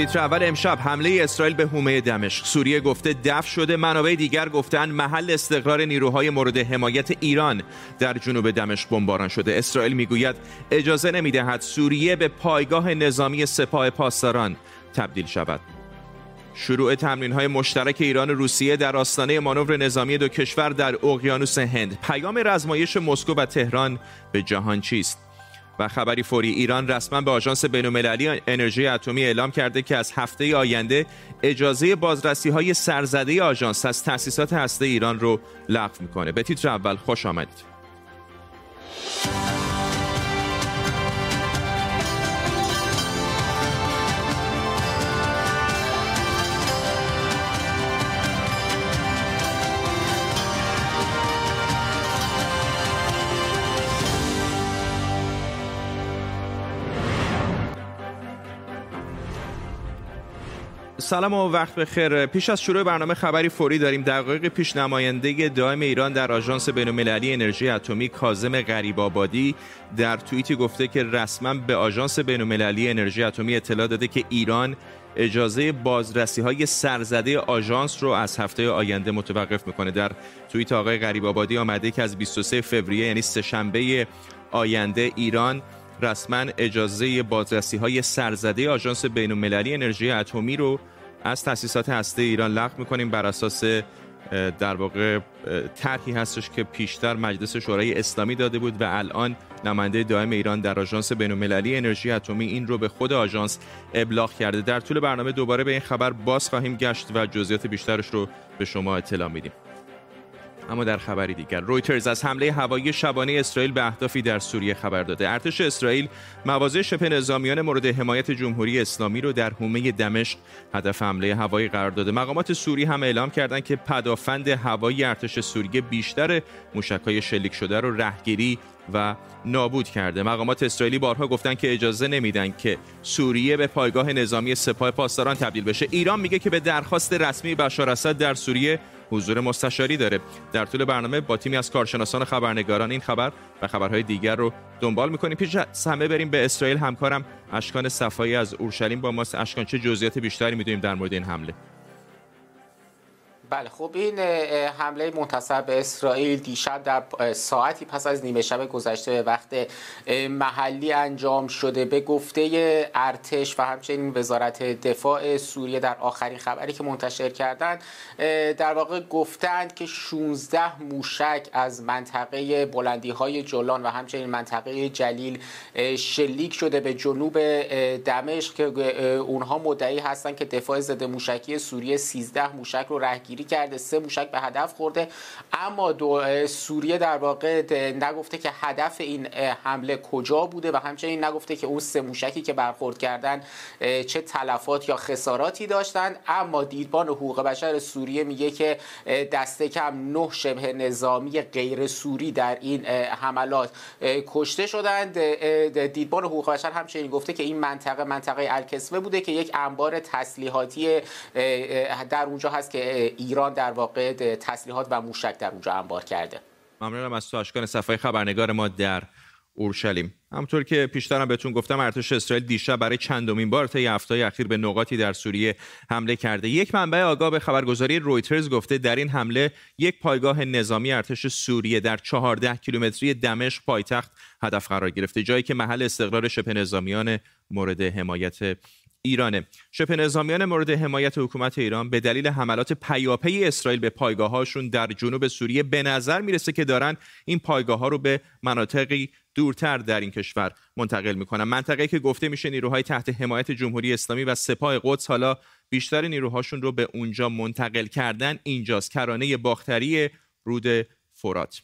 تیتر اول امشب حمله اسرائیل به حومه دمشق. سوریه گفته دف شده منابع دیگر گفتن محل استقرار نیروهای مورد حمایت ایران در جنوب دمشق بمباران شده. اسرائیل می‌گوید اجازه نمی‌دهد سوریه به پایگاه نظامی سپاه پاسداران تبدیل شود. شروع تمرین های مشترک ایران و روسیه در آستانه مانور نظامی دو کشور در اقیانوس هند. پیام رزمایش مسکو و تهران به جهان چیست؟ و خبری فوری ایران رسما به آژانس بین‌المللی انرژی اتمی اعلام کرده که از هفته آینده اجازه بازرسی های سرزده آژانس از تأسیسات هسته ایران رو لغو می‌کنه. به تیتر اول خوش آمدید. سلام و وقت بخیر. پیش از شروع برنامه خبری فوری داریم. دقایق پیش نماینده دائم ایران در آژانس بین‌المللی انرژی اتمی کاظم غریب آبادی در توییتی گفته که رسما به آژانس بین‌المللی انرژی اتمی اطلاع داده که ایران اجازه بازرسی های سرزده آژانس رو از هفته آینده متوقف می‌کنه. در توییت آقای غریب آبادی آمده که از 23 فوریه یعنی سهشنبه آینده ایران رسما اجازه بازرسی های سرزده آژانس بین المللی انرژی اتمی رو از تاسیسات هسته ایران لغو می‌کنیم. بر اساس در واقع طرحی هستش که پیشتر مجلس شورای اسلامی داده بود و الان نماینده دائم ایران در آژانس بین‌المللی انرژی اتمی این رو به خود آژانس ابلاغ کرده. در طول برنامه دوباره به این خبر باز خواهیم گشت و جزئیات بیشترش رو به شما اطلاع میدیم. اما در خبری دیگر رویترز از حمله هوایی شبانه اسرائیل به اهدافی در سوریه خبر داده. ارتش اسرائیل مواضع شبه نظامیان مورد حمایت جمهوری اسلامی رو در حومه دمشق هدف حمله هوایی قرار داده. مقامات سوری هم اعلام کردند که پدافند هوایی ارتش سوریه بیشتر موشکهای شلیک شده رو رهگیری و نابود کرده. مقامات اسرائیلی بارها گفتن که اجازه نمیدن که سوریه به پایگاه نظامی سپاه پاسداران تبدیل بشه. ایران میگه که به درخواست رسمی بشار اسد در سوریه حضور مستشاری داره. در طول برنامه با تیمی از کارشناسان خبرنگاران این خبر و خبرهای دیگر رو دنبال می‌کنیم. پیش همه بریم به اسرائیل. همکارم اشکان صفایی از اورشلیم با ماست. اشکان چه جزئیات بیشتری می‌دونیم در مورد این حمله؟ بله خب این حمله منتصب به اسرائیل دیشب در ساعتی پس از نیمه شب گذشته به وقت محلی انجام شده. به گفته ارتش و همچنین وزارت دفاع سوریه در آخرین خبری که منتشر کردند در واقع گفتند که 16 موشک از منطقه بلندی های جولان و همچنین منطقه جلیل شلیک شده به جنوب دمشق که اونها مدعی هستند که دفاع ضد موشکی سوریه 13 موشک رو رهگیری کرده سه موشک به هدف خورده. اما دو سوریه در واقع نگفته که هدف این حمله کجا بوده و همچنین نگفته که اون سه موشکی که برخورد کردن چه تلفات یا خساراتی داشتند اما دیدبان حقوق بشر سوریه میگه که دسته کم نه شبه نظامی غیر سوری در این حملات کشته شدند. دیدبان حقوق بشر همچنین گفته که این منطقه منطقه الکسوه بوده که یک انبار تسلیحاتی در اونجا هست که ایران در واقع تسلیحات و موشک در اونجا انبار کرده. ممنونم از تو اشکان صفحه خبرنگار ما در اورشلیم. همطور که پیشترم بهتون گفتم ارتش اسرائیل دیشب برای چندمین بار طی هفته اخیر به نقاطی در سوریه حمله کرده. یک منبع آگاه به خبرگزاری رویترز گفته در این حمله یک پایگاه نظامی ارتش سوریه در 14 کیلومتری دمشق پایتخت هدف قرار گرفته جایی که محل استقرار شبه نظامیان مورد حمایت ایرانه. شبه نظامیان مورد حمایت حکومت ایران به دلیل حملات پیاپی اسرائیل به پایگاهاشون در جنوب سوریه به نظر می‌رسه که دارن این پایگاه ها رو به مناطقی دورتر در این کشور منتقل می‌کنن. منطقه که گفته میشه نیروهای تحت حمایت جمهوری اسلامی و سپاه قدس حالا بیشتر نیروهاشون رو به اونجا منتقل کردن اینجاست. کرانه باختری رود فرات.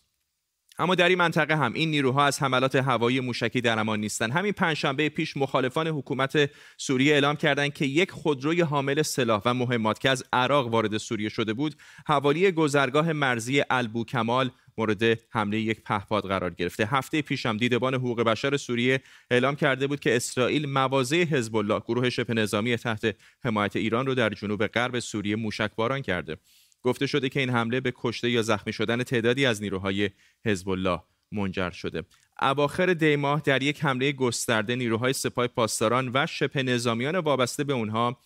اما در این منطقه هم این نیروها از حملات هوایی موشکی در امان نیستند. همین پنجشنبه پیش مخالفان حکومت سوریه اعلام کردند که یک خودروی حامل سلاح و مهمات که از عراق وارد سوریه شده بود حوالی گذرگاه مرزی البو کمال مورد حمله یک پهپاد قرار گرفته. هفته پیش هم دیدبان حقوق بشر سوریه اعلام کرده بود که اسرائیل مواضع حزب الله گروه شبه نظامی تحت حمایت ایران رو در جنوب غرب سوریه موشکباران کرده. گفته شده که این حمله به کشته یا زخمی شدن تعدادی از نیروهای حزب الله منجر شده. اواخر دی ماه در یک حمله گسترده نیروهای سپاه پاسداران و شبه نظامیان وابسته به اونها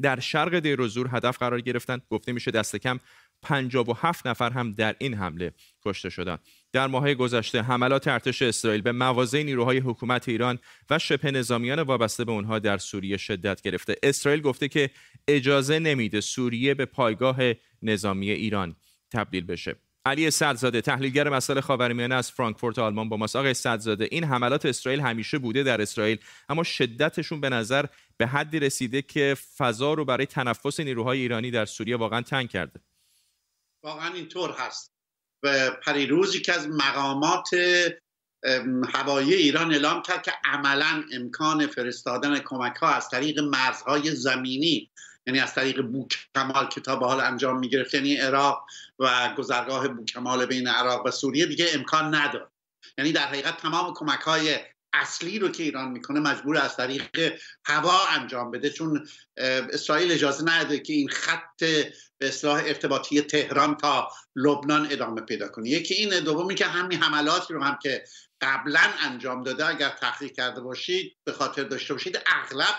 در شرق دیروزور هدف قرار گرفتند. گفته میشه دست کم 57 نفر هم در این حمله کشته شدند. در ماه گذشته حملات ارتش اسرائیل به مواضع نیروهای حکومت ایران و شبه نظامیان وابسته به اونها در سوریه شدت گرفته. اسرائیل گفته که اجازه نمیده سوریه به پایگاه نظامی ایران تبدیل بشه. علی صدزاده تحلیلگر مسائل خاورمیانه از فرانکفورت آلمان با ماست. آقای صدزاده این حملات اسرائیل همیشه بوده در اسرائیل اما شدتشون به نظر به حدی رسیده که فضا رو برای تنفس نیروهای ایرانی در سوریه واقعا تنگ کرده. واقعا اینطور هست. و پریروزی که از مقامات هوایی ایران اعلام کرد که عملا امکان فرستادن کمک ها از طریق مرزهای زمینی یعنی از طریق بوکمال که تا به حال انجام می‌گرفت یعنی عراق و گذرگاه بوکمال بین عراق و سوریه دیگه امکان نداره یعنی در حقیقت تمام کمک های اصلی رو که ایران می‌کنه مجبور از طریق هوا انجام بده. چون اسرائیل اجازه نده که این خط به اصلاح ارتباطی تهران تا لبنان ادامه پیدا کنه. یکی این دومی که همین حملاتی رو هم که قبلا انجام داده اگر تحقیق کرده باشید به خاطر داشته باشید اغلب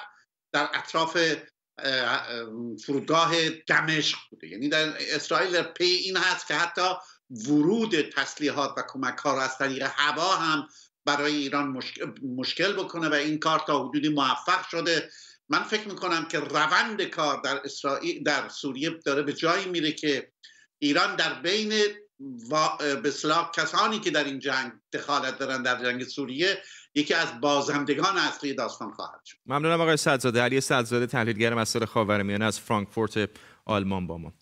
در اطراف فرودگاه دمشق بوده. یعنی در اسرائیل پی این هست که حتی ورود تسلیحات و کمک ها از طریق هوا هم برای ایران مشکل بکنه و این کار تا حدودی موفق شده. من فکر می‌کنم که روند کار در اسرائیل در سوریه داره به جایی میره که ایران در بین به کسانی که در این جنگ دخالت دارن در جنگ سوریه یکی از بازندگان اصلی داستان خواهد شد. ممنونم آقای صدزاده علی صدزاده تحلیلگر مسائل خاورمیانه از فرانکفورت آلمان با ما.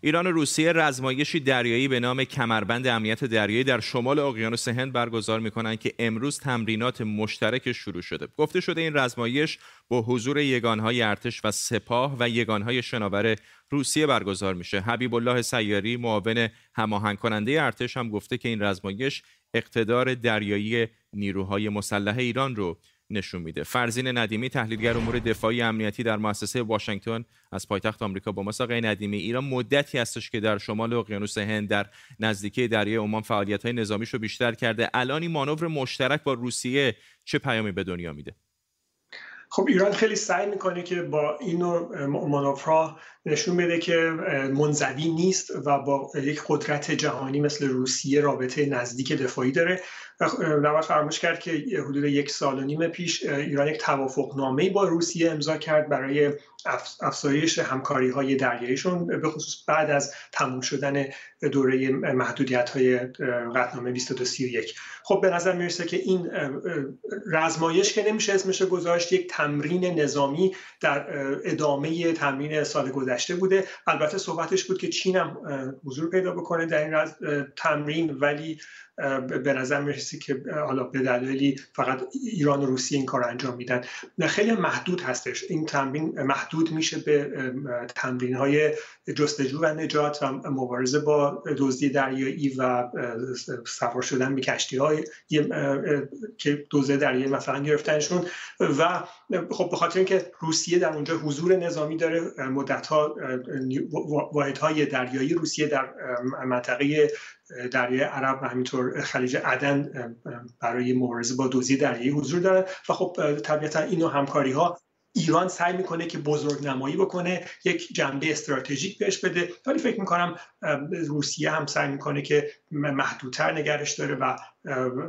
ایران و روسیه رزمایشی دریایی به نام کمربند امنیت دریایی در شمال اقیانوس هند برگزار می‌کنند که امروز تمرینات مشترک شروع شده. گفته شده این رزمایش با حضور یگانهای ارتش و سپاه و یگانهای شناور روسیه برگزار میشه. حبیب الله سیاری معاون هماهنگ کننده ارتش هم گفته که این رزمایش اقتدار دریایی نیروهای مسلح ایران رو نشون میده. فرزین ندیمی تحلیلگر امور دفاعی امنیتی در مؤسسه واشنگتن از پایتخت آمریکا با ما ندیمی. ایران مدتی هستش که در شمال اقیانوس هند در نزدیکی دریای عمان فعالیت های نظامیش رو بیشتر کرده. الان این مانور مشترک با روسیه چه پیامی به دنیا میده؟ خب ایران خیلی سعی می‌کنه که با این مانورها نشون بده که منزوی نیست و با یک قدرت جهانی مثل روسیه رابطه نزدیک دفاعی داره. نباید فراموش کرد که حدود یک سال و نیم پیش ایران یک توافق نامه با روسیه امضا کرد برای افزایش همکاری های دریاییشون به خصوص بعد از تموم شدن دوره محدودیت های قطنامه 2231 خب به نظر می‌رسه که این رزمایش که نمیشه اسمش گذاشت یک تمرین نظامی در ادامه تمرین سال گذشته بوده. البته صحبتش بود که چین هم حضور پیدا بکنه در این تمرین ولی به نظر می‌رسه که حالا به دلایلی فقط ایران و روسیه این کار انجام میدن. خیلی محدود هستش. این تمرین محدود میشه به تمرین های جستجو و نجات و مبارزه با دزدی دریایی و سوار شدن به کشتی های که دزد دریایی مثلا گرفتنشون. و خب به خاطر اینکه روسیه در اونجا حضور نظامی داره مدت ها واحد های دریایی روسیه در منطقه دریای عرب و همینطور خلیج عدن برای مبارزه با دوزی دریایی حضور دارن و خب طبیعتا اینو همکاری ها ایران سعی می‌کنه که بزرگ نمایی بکنه یک جنبه استراتژیک بهش بده. ولی فکر می‌کنم روسیه هم سعی می‌کنه که محدودتر نگرش داره و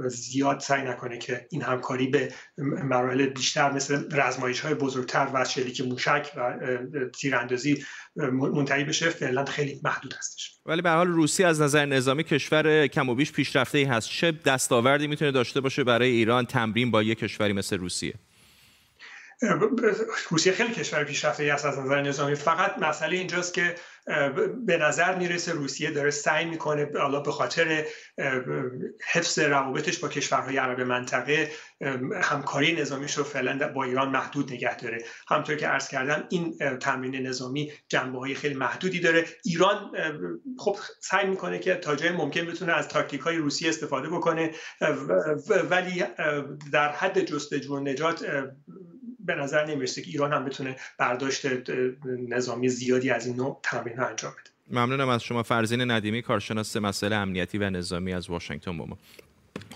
زیاد سعی نکنه که این همکاری به مراحل بیشتر مثل رزمایش های بزرگتر و شلیک موشک و تیراندازی منتهی بشه. فعلا خیلی محدود هستش. ولی به حال روسیه از نظر نظامی کشور کم و بیش پیشرفته ای هست. چه دستاوردی می‌تونه داشته باشه برای ایران تمرین با یک کشوری مثل روسیه؟ روسیه خیلی کشور پیشرفته ای است از نظر نظامی. فقط مسئله اینجاست که به نظر می‌رسه روسیه داره سعی می‌کنه حالا به خاطر حفظ روابطش با کشورهای عرب منطقه همکاری نظامیش رو فعلا با ایران محدود نگه داره. همطور که عرض کردم این تمرین نظامی جنبه های خیلی محدودی داره. ایران خب سعی می‌کنه که تا جای ممکن بتونه از تاکتیک های روسیه استفاده بکنه ولی در حد جستجو نجات به نظر نمی‌رسه که ایران هم بتونه برداشت نظامی زیادی از این نوع تمرین انجام بده. ممنونم از شما فرزین ندیمی کارشناس مسائل امنیتی و نظامی از واشنگتن با ما.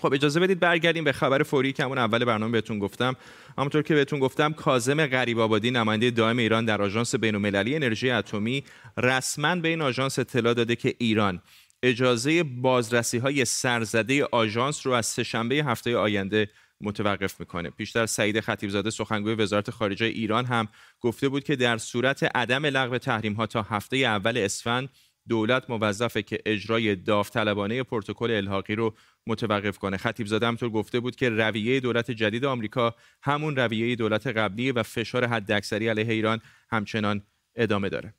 خب اجازه بدید برگردیم به خبر فوری که همون اول برنامه بهتون گفتم. همونطور که بهتون گفتم کاظم غریب آبادی نماینده دائم ایران در آژانس بین‌المللی انرژی اتمی رسما به این آژانس اطلاع داده که ایران اجازه بازرسی های سرزده آژانس رو از سهشنبه هفته آینده متوقف می‌کنه. پیشتر سعید خطیبزاده سخنگوی وزارت خارجه ایران هم گفته بود که در صورت عدم لغو تحریم ها تا هفته اول اسفند دولت موظفه که اجرای داوطلبانه پروتکل الحاقی رو متوقف کنه. خطیب زاده همطور گفته بود که رویه دولت جدید آمریکا همون رویه دولت قبلی و فشار حداکثری علیه ایران همچنان ادامه داره.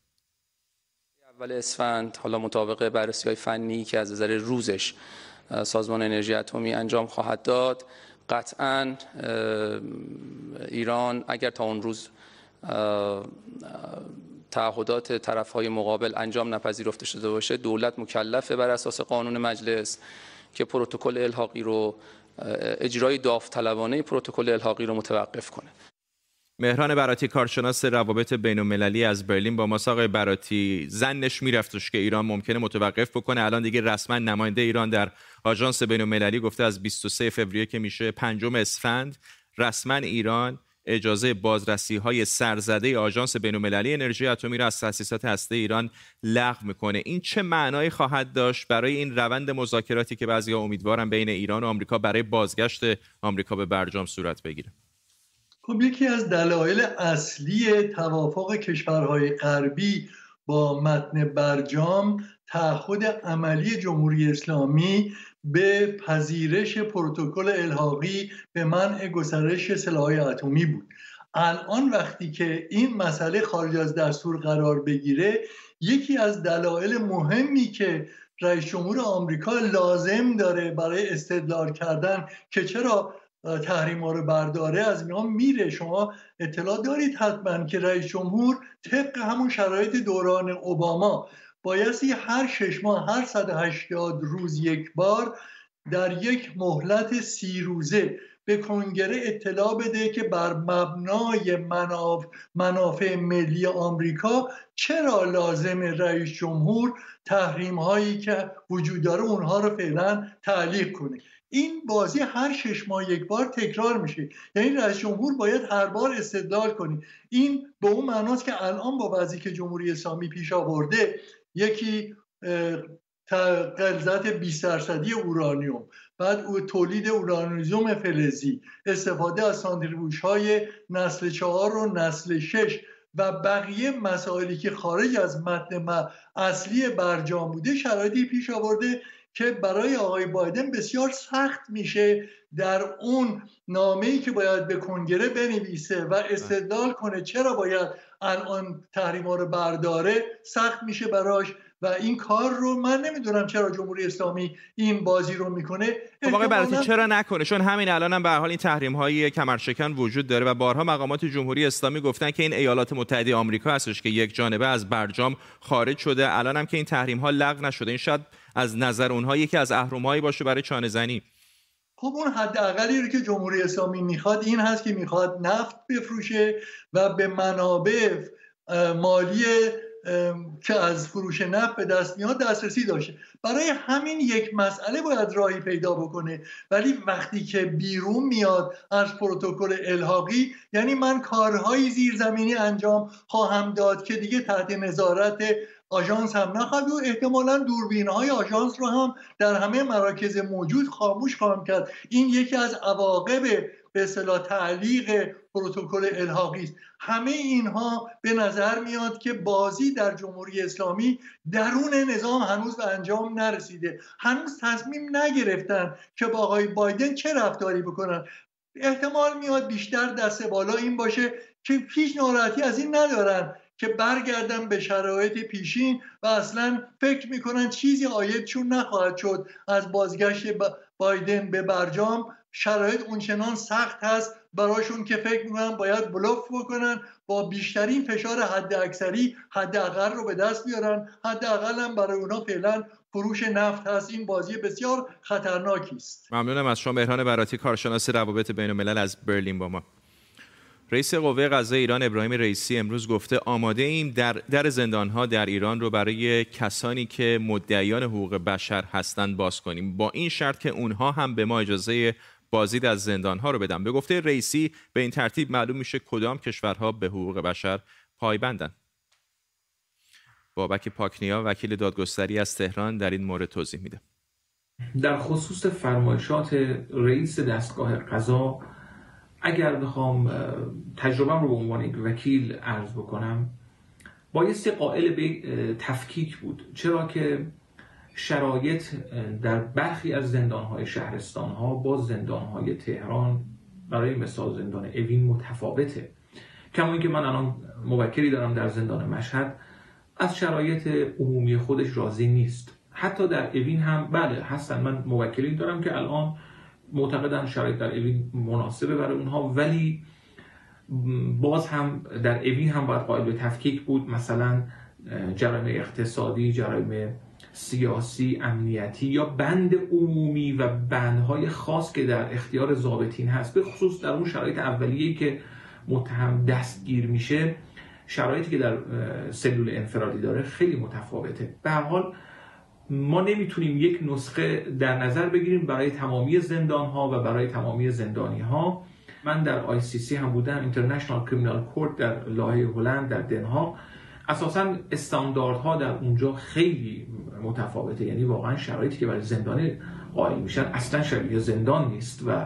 اول اسفند حالا مطابق بررسی های فنی که از نظر روزش سازمان انرژی اتمی انجام خواهد داد قطعا ایران اگر تا اون روز تعهدات طرف های مقابل انجام نپذیرفته شده باشه دولت مکلفه بر اساس قانون مجلس که پروتکل الحاقی رو اجرای داوطلبانه پروتکل الحاقی رو متوقف کنه. مهران براتی کارشناس روابط بین المللی از برلین با ماست. آقای براتی زنش میرفتش که ایران ممکنه متوقف بکنه. الان دیگه رسما نماینده ایران در آژانس بین المللی گفته از 23 فوریه که میشه پنجم اسفند. رسما ایران اجازه بازرسی های سرزده آژانس بین‌المللی انرژی اتمی را از تأسیسات هسته ایران لغو می‌کنه. این چه معنایی خواهد داشت برای این روند مذاکراتی که بعضی‌ها امیدوارن بین ایران و آمریکا برای بازگشت آمریکا به برجام صورت بگیره؟ خب یکی از دلایل اصلی توافق کشورهای غربی با متن برجام تعهد عملی جمهوری اسلامی به پذیرش پروتکل الحاقی به منع گسترش سلاحهای اتمی بود. الان وقتی که این مسئله خارج از دستور قرار بگیره یکی از دلایل مهمی که رئیس جمهور آمریکا لازم داره برای استدلال کردن که چرا تحریم ها رو برداره از اینا میره. شما اطلاع دارید حتما که رئیس جمهور طبق همون شرایط دوران اوباما بایستی هر شش ماه هر 180 روز یک بار در یک مهلت سی روزه به کنگره اطلاع بده که بر مبنای مناف... منافع ملی آمریکا چرا لازم رئیس جمهور تحریم هایی که وجود داره اونها رو فعلا تعلیق کنه. این بازی هر شش ماه یک بار تکرار میشه. یعنی رئیس جمهور باید هر بار استدلال کنی این به اون معناست که الان با وضعی که جمهوری اسلامی پیش آورده یکی غلظت 20 درصدی اورانیوم بعد تولید اورانیوم فلزی استفاده از سانتریفوژ های نسل چهار و نسل شش و بقیه مسائلی که خارج از متن اصلی برجام بوده شرایطی پیش آورده که برای آقای بایدن بسیار سخت میشه در اون نامه ای که باید به کنگره بنویسه و استدلال کنه چرا باید الان تحریم رو برداره سخت میشه براش و این کار رو من نمی‌دونم چرا جمهوری اسلامی این بازی رو می‌کنه. خب آقای براتی چرا نکنه؟ چون همین الان هم به حال این تحریم های کمرشکن وجود داره و بارها مقامات جمهوری اسلامی گفتن که این ایالات متحده آمریکا هستش که یک جانبه از برجام خارج شده. الان هم که این تحریم ها لغو نشده. این شاید از نظر اونها یکی از اهرمهایی باشه برای چانه زنی. خب اون حداقلی رو که جمهوری اسلامی می‌خواد این هست که می‌خواد نفت بفروشه و به منابع مالی که از فروش نفت به دست میاد دسترسی داشته. برای همین یک مسئله باید راهی پیدا بکنه. ولی وقتی که بیرون میاد از پروتکل الحاقی یعنی من کارهای زیرزمینی انجام خواهم داد که دیگه تحت نظارت آژانس هم نخواهد و احتمالا دوربین های آژانس رو هم در همه مراکز موجود خاموش خواهم کرد. این یکی از عواقب به اصطلاح تعلیق پروتکل الحاقی است. همه اینها به نظر میاد که بازی در جمهوری اسلامی درون نظام هنوز به انجام نرسیده. هنوز تصمیم نگرفتن که با آقای بایدن چه رفتاری بکنن. احتمال میاد بیشتر دست بالا این باشه که هیچ ناراحتی از این ندارن. که برگردن به شرایط پیشین و اصلا فکر می‌کنن چیزی آیدشون نخواهد شد. از بازگشت بایدن به برجام شرایط اونچنان سخت هست براشون که فکر می‌کنن باید بلوف بکنن با بیشترین فشار حد اکثری حد اقل رو به دست بیارن. حد اقل هم برای اونا فعلا فروش نفت هست. این بازی بسیار خطرناکی است. ممنونم از شما مهران براتی کارشناس روابط بین الملل از برلین با ما. رئیس قوه قضایی ایران ابراهیم رئیسی امروز گفته آماده ایم در در زندان ها در ایران رو برای کسانی که مدعیان حقوق بشر هستند باز کنیم. با این شرط که اونها هم به ما اجازه بازدید از زندان ها رو بدن. به گفته رئیسی به این ترتیب معلوم میشه کدام کشورها به حقوق بشر پایبندن بابک پاکنیا وکیل دادگستری از تهران در این مورد توضیح میده. در خصوص فرمایشات رئیس دستگاه قضا اگر بخوام تجربه رو به عنوان یک وکیل عرض بکنم بایستی قائل به تفکیک بود. چرا که شرایط در برخی از زندانهای شهرستان ها با زندانهای تهران برای مثال زندان اوین متفاوته. کما اینکه من الان موکلی دارم در زندان مشهد از شرایط عمومی خودش راضی نیست. حتی در اوین هم بله هستن. من موکلی دارم که الان معتقدم شرایط در اوین مناسبه برای اونها ولی باز هم در اوین هم باید قائل به تفکیک بود. مثلا جرایم اقتصادی جرایم سیاسی امنیتی یا بند عمومی و بندهای خاص که در اختیار ضابطین هست. به خصوص در اون شرایط اولیه‌ای که متهم دستگیر میشه شرایطی که در سلول انفرادی داره خیلی متفاوته. به حال ما نمی‌تونیم یک نسخه در نظر بگیریم برای تمامی زندان ها و برای تمامی زندانی ها من در سی هم بودم اینترنشنال کریمینال کورت در لاهه هلند در دنها اساسا استانداردها در اونجا خیلی متفاوته یعنی واقعا شرایطی که برای زندانی قائل میشن اصلا شبیه زندان نیست و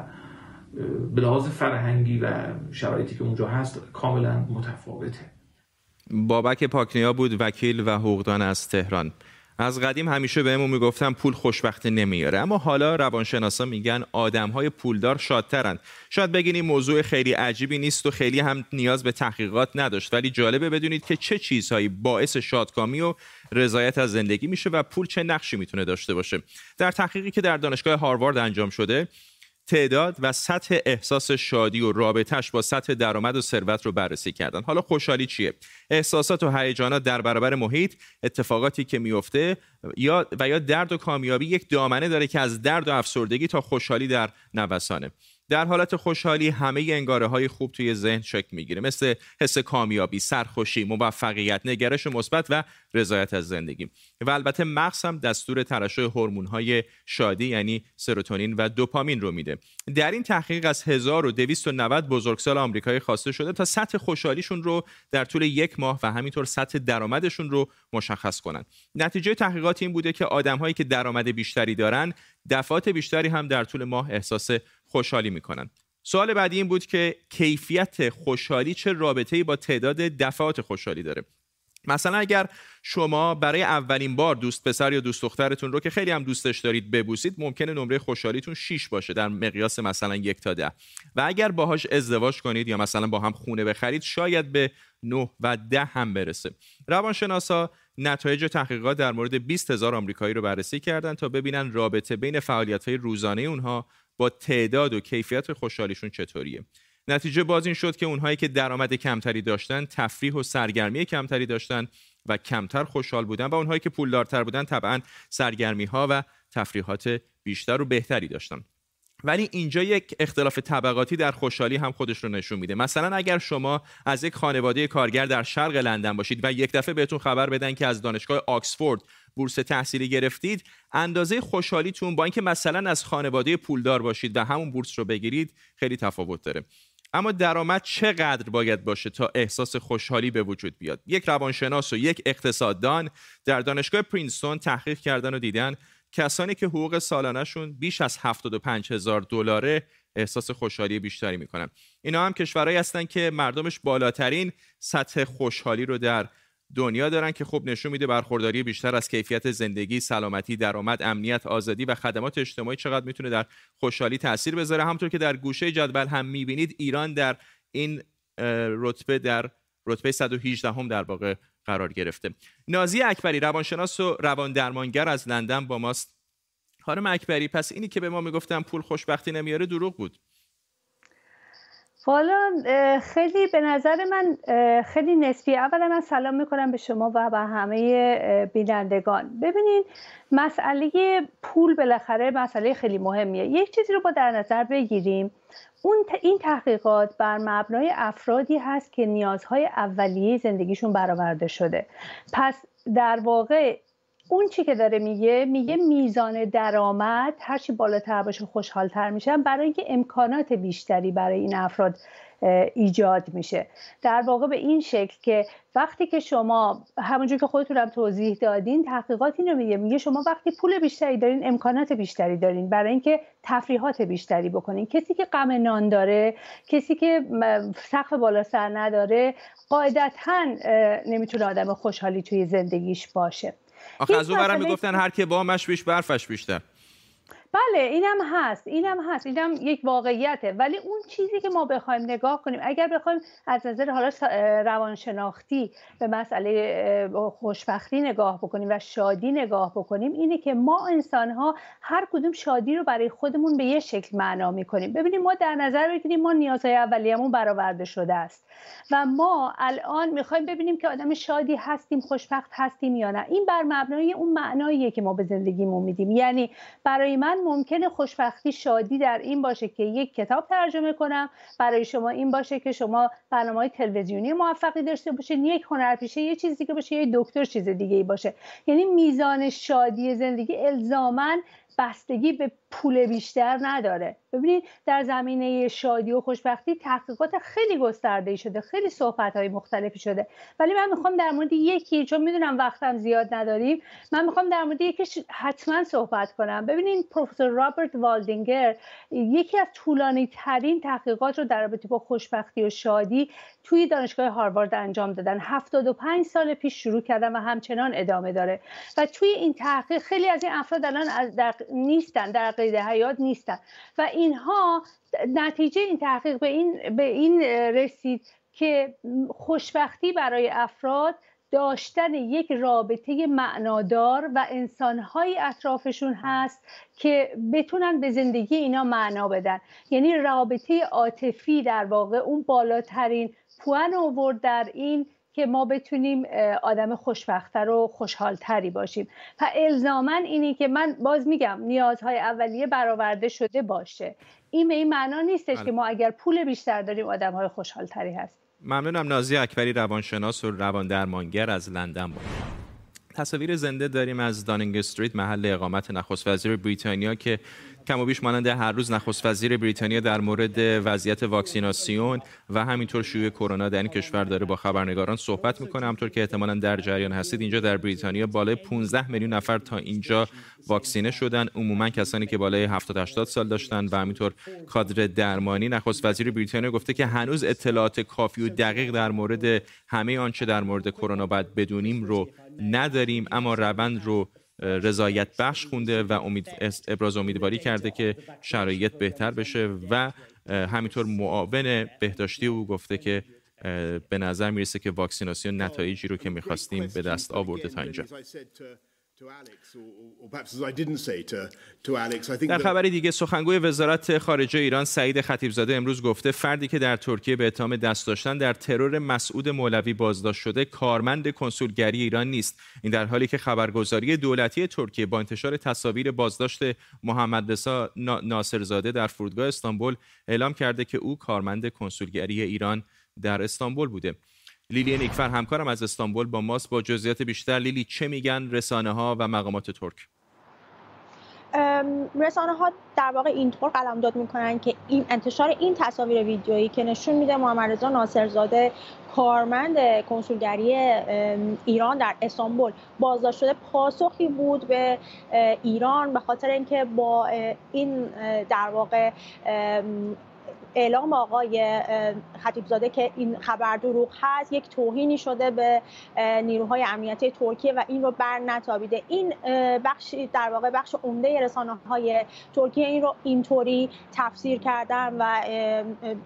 به لحاظ فرهنگی و شرایطی که اونجا هست کاملا متفاوته. بابک پاکنیا بود وکیل و حقوقدان از تهران. از قدیم همیشه بهمون می‌گفتن پول خوشبختی نمیاره. اما حالا روانشناسا میگن آدمهای پولدار شادترن شاید بگین این موضوع خیلی عجیبی نیست و خیلی هم نیاز به تحقیقات نداشت. ولی جالبه بدونید که چه چیزهایی باعث شادکامی و رضایت از زندگی میشه و پول چه نقشی می‌تونه داشته باشه. در تحقیقی که در دانشگاه هاروارد انجام شده تعداد و سطح احساس شادی و رابطهش با سطح درآمد و ثروت رو بررسی کردن. حالا خوشحالی چیه؟ احساسات و هیجانات در برابر محیط اتفاقاتی که میفته یا و یا درد و کامیابی یک دامنه داره که از درد و افسردگی تا خوشحالی در نوسانه. در حالت خوشحالی همه انگاره های خوب توی ذهن شکل می‌گیره مثل حس کامیابی، سرخوشی، موفقیت، نگرش مثبت و رضایت از زندگی. و البته مغز هم دستور ترشح هورمون های شادی یعنی سروتونین و دوپامین رو میده. در این تحقیق از 1290 بزرگسال آمریکایی خواسته شده تا سطح خوشحالیشون رو در طول یک ماه و همینطور سطح درآمدشون رو مشخص کنن. نتیجه تحقیقات این بوده که آدمهایی که درآمد بیشتری دارن دفعات بیشتری هم در طول ماه احساس خوشحالی می‌کنن. سوال بعدی این بود که کیفیت خوشحالی چه رابطه‌ای با تعداد دفعات خوشحالی داره؟ مثلا اگر شما برای اولین بار دوست پسر یا دوست دخترتون رو که خیلی هم دوستش دارید ببوسید ممکنه نمره خوشحالیتون 6 باشه در مقیاس مثلا یک تا ده. و اگر باهاش ازدواج کنید یا مثلا با هم خونه بخرید شاید به 9 و 10 هم برسه. روانشناسا نتایج تحقیقات در مورد 20 هزار آمریکایی رو بررسی کردند تا ببینن رابطه بین فعالیت های روزانه اونها با تعداد و کیفیت خوشحالیشون چطوریه. نتیجه باز این شد که اونهایی که درآمد کمتری داشتن تفریح و سرگرمی کمتری داشتن و کمتر خوشحال بودن و اونهایی که پولدارتر بودن طبعا سرگرمی ها و تفریحات بیشتر و بهتری داشتن. ولی اینجا یک اختلاف طبقاتی در خوشحالی هم خودش رو نشون میده. مثلا اگر شما از یک خانواده کارگر در شرق لندن باشید و یک دفعه بهتون خبر بدن که از دانشگاه آکسفورد بورس تحصیلی گرفتید اندازه خوشحالیتون با اینکه مثلا از خانواده پولدار باشید و همون بورس رو بگیرید خیلی تفاوت داره. اما درآمد چقدر باید باشه تا احساس خوشحالی به وجود بیاد؟ یک روانشناس و یک اقتصاددان در دانشگاه پرینستون تحقیق کردن و دیدن کسانی که حقوق سالانهشون بیش از 75 هزار دلاره احساس خوشحالی بیشتری می‌کنن. اینا هم کشورهایی هستن که مردمش بالاترین سطح خوشحالی رو در دنیا دارن که خب نشون میده برخورداری بیشتر از کیفیت زندگی، سلامتی، درآمد، امنیت، آزادی و خدمات اجتماعی چقدر می‌تونه در خوشحالی تاثیر بذاره. همونطور که در گوشه جدول هم می‌بینید ایران در این رتبه در رتبه 118 هم در واقع قرار گرفته. نازی اکبری روانشناس و روان درمانگر از لندن با ماست. خانم اکبری پس اینی که به ما می‌گفتن پول خوشبختی نمیاره دروغ بود. حالا خیلی به نظر من خیلی نسبی. اولا من سلام می‌کنم به شما و به همه بینندگان. ببینین مسئله پول بالاخره مسئله خیلی مهمیه. یک چیزی رو با در نظر بگیریم. اون این تحقیقات بر مبنای افرادی هست که نیازهای اولیه زندگیشون برآورده شده. پس در واقع اون چی که داره میگه میگه میزان درآمد هرچی بالاتر باشه خوشحالتر میشن برای اینکه امکانات بیشتری برای این افراد ایجاد میشه. در واقع به این شکل که وقتی که شما همونجور که خودتونم توضیح دادین تحقیقات اینو میگه میگه شما وقتی پول بیشتری دارین امکانات بیشتری دارین برای اینکه تفریحات بیشتری بکنین. کسی که غم نان داره کسی که سقف بالا سر نداره قاعدتا نمی‌تونه آدم خوشحالی توی زندگیش باشه. آخه از اون برم می‌گفتن هر که بامش بیش برفش بیشتر. بله اینم هست اینم هست اینم یک واقعیته. ولی اون چیزی که ما بخوایم نگاه کنیم اگر بخوایم از نظر حالا روانشناختی به مسئله خوشبختی نگاه بکنیم و شادی نگاه بکنیم اینه که ما انسان ها هر کدوم شادی رو برای خودمون به یه شکل معنا می‌کنیم. ببینیم ما در نظر بگیریم ما نیازهای اولیه‌مون برآورده شده است. و ما الان می‌خوایم ببینیم که آدم شادی هستیم خوشبخت هستیم یا نه. این بر مبنای اون معناییه که ما به زندگیمون میدیم. یعنی برای من ممکنه خوشبختی شادی در این باشه که یک کتاب ترجمه کنم. برای شما این باشه که شما برنامه های تلویزیونی موفقی داشته باشین. یک هنرپیشه یه چیز دیگه باشه یه دکتر چیز دیگه ای باشه. یعنی میزان شادی زندگی الزامن بستگی به پول بیشتر نداره. ببینید در زمینه شادی و خوشبختی تحقیقات خیلی گسترده شده خیلی صحبت های مختلفی شده. ولی من می‌خوام در مورد یکی چون می‌دونم وقتم زیاد نداریم من می‌خوام در مورد یکیش حتما صحبت کنم. ببینید پروفسور رابرت والدینگر یکی از طولانی ترین تحقیقات رو در رابطه با خوشبختی و شادی توی دانشگاه هاروارد انجام دادن. 75 سال پیش شروع کردن و همچنان ادامه داره. و توی این تحقیق خیلی از این افراد الان در نیستن در قید حیات نیستن. و اینها نتیجه این تحقیق به این, به این رسید که خوشبختی برای افراد داشتن یک رابطه معنادار و انسانهایی اطرافشون هست که بتونن به زندگی اینا معنا بدن. یعنی رابطه عاطفی در واقع اون بالاترین پوان آورد در این که ما بتونیم آدم خوشبختتر و خوشحالتری باشیم. و الزاما اینی که من باز میگم نیازهای اولیه برآورده شده باشه. این به این معنا نیستش بله. که ما اگر پول بیشتر داریم آدم های خوشحالتری هست ممنونم. نازی اکبری روانشناس و روان درمانگر از لندن بود تصاویر زنده داریم از دانینگ استریت محل اقامت نخست وزیر بریتانیا که کم و بیش مانند هر روز نخست وزیر بریتانیا در مورد وضعیت واکسیناسیون و همینطور شیوع کرونا در این کشور داره با خبرنگاران صحبت می‌کنه. همطور که احتمالا در جریان هستید اینجا در بریتانیا بالای 15 میلیون نفر تا اینجا واکسینه شدن. عموما کسانی که بالای 70 80 سال داشتن و همینطور کادر درمانی نخست وزیر بریتانیا گفته که هنوز اطلاعات کافی و دقیق در مورد همه آنچه در مورد کرونا باید بدونیم رو نداریم اما روند رو رضایت بخش خونده و امید ابراز امیدواری کرده که شرایط بهتر بشه و همینطور معاون بهداشتی او گفته که به نظر می‌رسه که واکسیناسیون نتایجی رو که می‌خواستیم به دست آورده تا اینجا. در خبری دیگه سخنگوی وزارت خارجه ایران سعید خطیبزاده امروز گفته فردی که در ترکیه به اتهام دست داشتن در ترور مسعود مولوی بازداشت شده کارمند کنسولگری ایران نیست. این در حالی که خبرگزاری دولتی ترکیه با انتشار تصاویر بازداشت محمد رضا ناصرزاده در فرودگاه استانبول اعلام کرده که او کارمند کنسولگری ایران در استانبول بوده. لیلی نیکفر همکارم از استانبول با ماست. با جزئیات بیشتر لیلی چه میگن رسانه ها و مقامات ترک؟ رسانه ها در واقع اینطور قلمداد می‌کنن که این انتشار این تصاویر ویدیویی که نشون میده محمد رضا ناصرزاده کارمند کنسولگری ایران در استانبول بازداشت شده. پاسخی بود به ایران به خاطر اینکه با این در واقع اعلام آقای خطیبزاده که این خبر دروغ هست یک توهینی شده به نیروهای امنیتی ترکیه و این رو بر نتابیده. این بخش در واقع بخش عمده رسانه های ترکیه این رو اینطوری تفسیر کردن و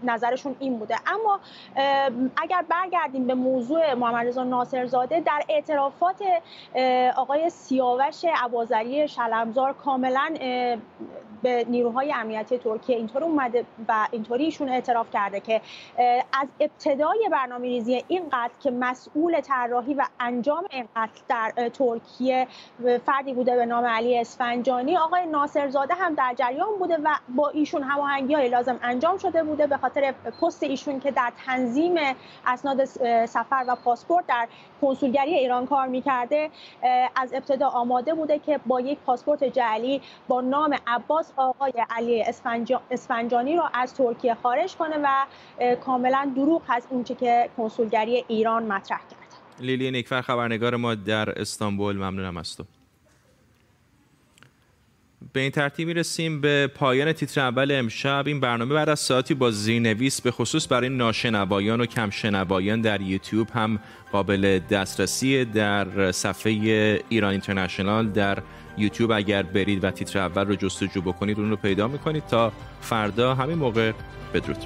نظرشون این بوده. اما اگر برگردیم به موضوع محمد رضا ناصرزاده در اعترافات آقای سیاوش عبازری شلمزار کاملا به نیروهای امنیتی ترکیه اینطور اومده و اینطوری ایشون اعتراف کرده که از ابتدای برنامه ریزی این قتل که مسئول طراحی و انجام این قتل در ترکیه فردی بوده به نام علی اسفنجانی آقای ناصرزاده هم در جریان بوده و با ایشون هماهنگی های لازم انجام شده بوده به خاطر پست ایشون که در تنظیم اسناد سفر و پاسپورت در کنسولگری ایران کار می‌کرده از ابتدا آماده بوده که با یک پاسپورت جعلی با نام عباس آقای علی اسفنجانی را از ترکیه خارج کنه و کاملا دروغ هست اونچه که کنسولگری ایران مطرح کرد. لیلی نیکفر خبرنگار ما در استانبول ممنونم از تو. به این ترتیب می‌رسیم به پایان تیتر اول امشب. این برنامه بعد از ساعتی با زیرنویس به خصوص برای ناشنوایان و کمشنوایان در یوتیوب هم قابل دسترسی در صفحه ایران اینترنشنال در یوتیوب. اگر برید و تیتر اول رو جستجو بکنید اون رو پیدا می‌کنید تا فردا. همین موقع بدرود.